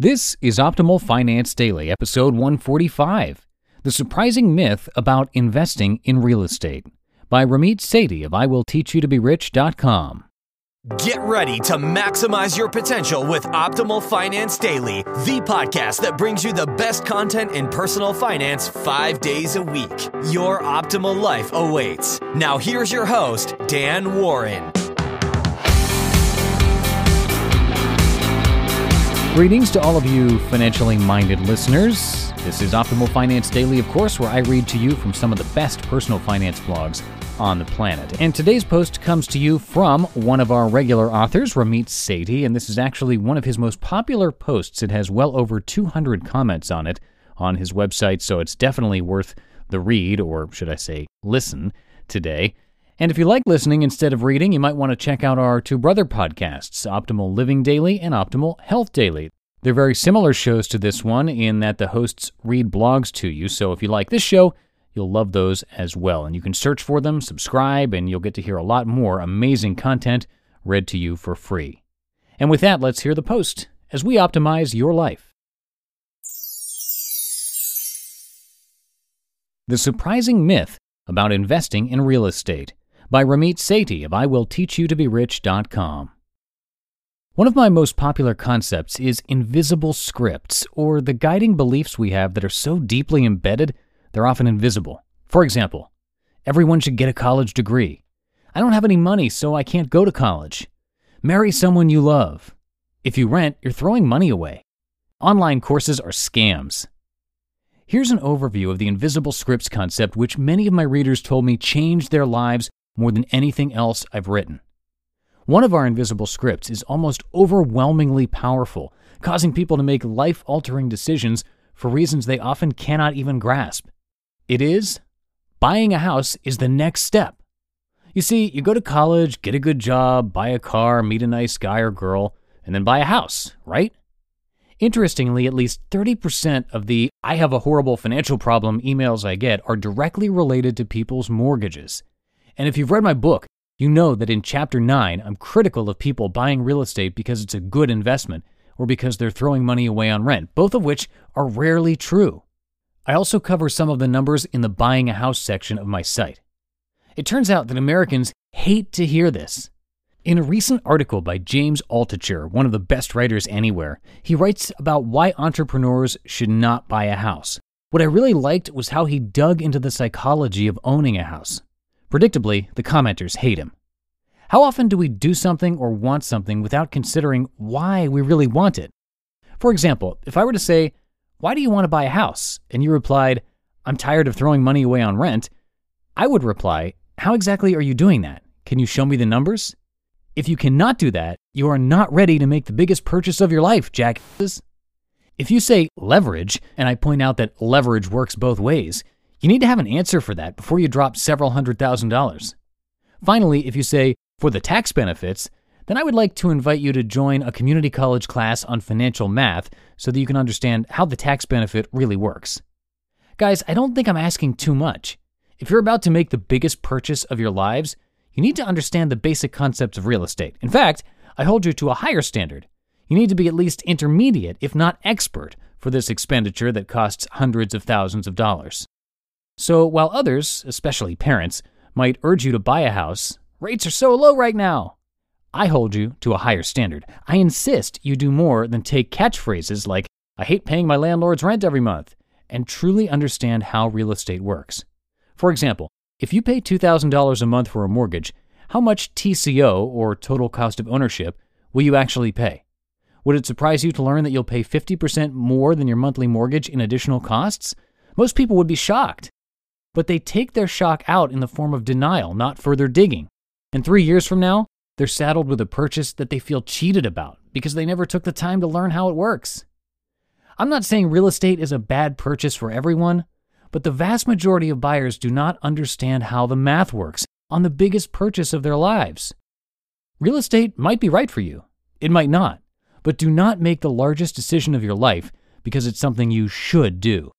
This is Optimal Finance Daily, episode 145 The Surprising Myth About Investing in Real Estate by Ramit Sethi of IWillTeachYouToBeRich.com. Get ready to maximize your potential with Optimal Finance Daily, the podcast that brings you the best content in personal finance five days a week. Your optimal life awaits. Now, here's your host, Dan Warren. Greetings to all of you financially minded listeners. This is Optimal Finance Daily, of course, where I read to you from some of the best personal finance blogs on the planet. And today's post comes to you from one of our regular authors, Ramit Sethi, and this is actually one of his most popular posts. It has well over 200 comments on it on his website, so it's definitely worth the read, or should I say, listen today. And if you like listening instead of reading, you might want to check out our two brother podcasts, Optimal Living Daily and Optimal Health Daily. They're very similar shows to this one in that the hosts read blogs to you, so if you like this show, you'll love those as well. And you can search for them, subscribe, and you'll get to hear a lot more amazing content read to you for free. And with that, let's hear the post as we optimize your life. The surprising myth about investing in real estate by Ramit Sethi of IWillTeachYouToBeRich.com. One of my most popular concepts is invisible scripts, or the guiding beliefs we have that are so deeply embedded they're often invisible. For example, everyone should get a college degree. I don't have any money, so I can't go to college. Marry someone you love. If you rent, you're throwing money away. Online courses are scams. Here's an overview of the invisible scripts concept, which many of my readers told me changed their lives more than anything else I've written. One of our invisible scripts is almost overwhelmingly powerful, causing people to make life altering decisions for reasons they often cannot even grasp. It is buying a house is the next step. You see, you go to college, get a good job, buy a car, meet a nice guy or girl, and then buy a house, right? Interestingly, at least 30% of the I have a horrible financial problem emails I get are directly related to people's mortgages. And if you've read my book, you know that in chapter 9, I'm critical of people buying real estate because it's a good investment or because they're throwing money away on rent, both of which are rarely true. I also cover some of the numbers in the buying a house section of my site. It turns out that Americans hate to hear this. In a recent article by James Altucher, one of the best writers anywhere, he writes about why entrepreneurs should not buy a house. What I really liked was how he dug into the psychology of owning a house. Predictably, the commenters hate him. How often do we do something or want something without considering why we really want it? For example, if I were to say, Why do you want to buy a house? and you replied, I'm tired of throwing money away on rent, I would reply, How exactly are you doing that? Can you show me the numbers? If you cannot do that, you are not ready to make the biggest purchase of your life, jackasses. If you say leverage, and I point out that leverage works both ways, you need to have an answer for that before you drop several hundred thousand dollars. Finally, if you say, for the tax benefits, then I would like to invite you to join a community college class on financial math so that you can understand how the tax benefit really works. Guys, I don't think I'm asking too much. If you're about to make the biggest purchase of your lives, you need to understand the basic concepts of real estate. In fact, I hold you to a higher standard. You need to be at least intermediate, if not expert, for this expenditure that costs hundreds of thousands of dollars. So while others, especially parents, might urge you to buy a house, rates are so low right now. I hold you to a higher standard. I insist you do more than take catchphrases like, I hate paying my landlord's rent every month, and truly understand how real estate works. For example, if you pay $2,000 a month for a mortgage, how much TCO, or total cost of ownership, will you actually pay? Would it surprise you to learn that you'll pay 50% more than your monthly mortgage in additional costs? Most people would be shocked but they take their shock out in the form of denial, not further digging. And three years from now, they're saddled with a purchase that they feel cheated about because they never took the time to learn how it works. I'm not saying real estate is a bad purchase for everyone, but the vast majority of buyers do not understand how the math works on the biggest purchase of their lives. Real estate might be right for you, it might not, but do not make the largest decision of your life because it's something you should do.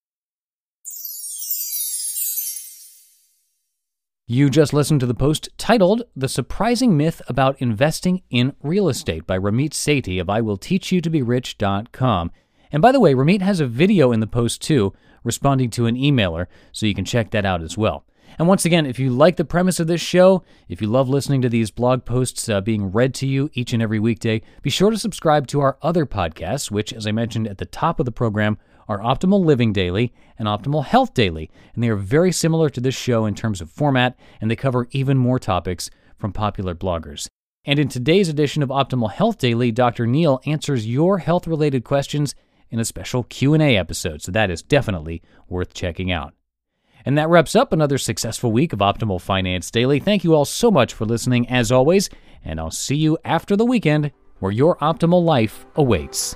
You just listened to the post titled The Surprising Myth About Investing in Real Estate by Ramit Sethi of IWillTeachYouToBeRich.com. And by the way, Ramit has a video in the post too, responding to an emailer, so you can check that out as well. And once again, if you like the premise of this show, if you love listening to these blog posts uh, being read to you each and every weekday, be sure to subscribe to our other podcasts, which, as I mentioned at the top of the program, are Optimal Living Daily and Optimal Health Daily. And they are very similar to this show in terms of format, and they cover even more topics from popular bloggers. And in today's edition of Optimal Health Daily, Dr. Neal answers your health-related questions in a special Q&A episode, so that is definitely worth checking out. And that wraps up another successful week of Optimal Finance Daily. Thank you all so much for listening as always, and I'll see you after the weekend where your optimal life awaits.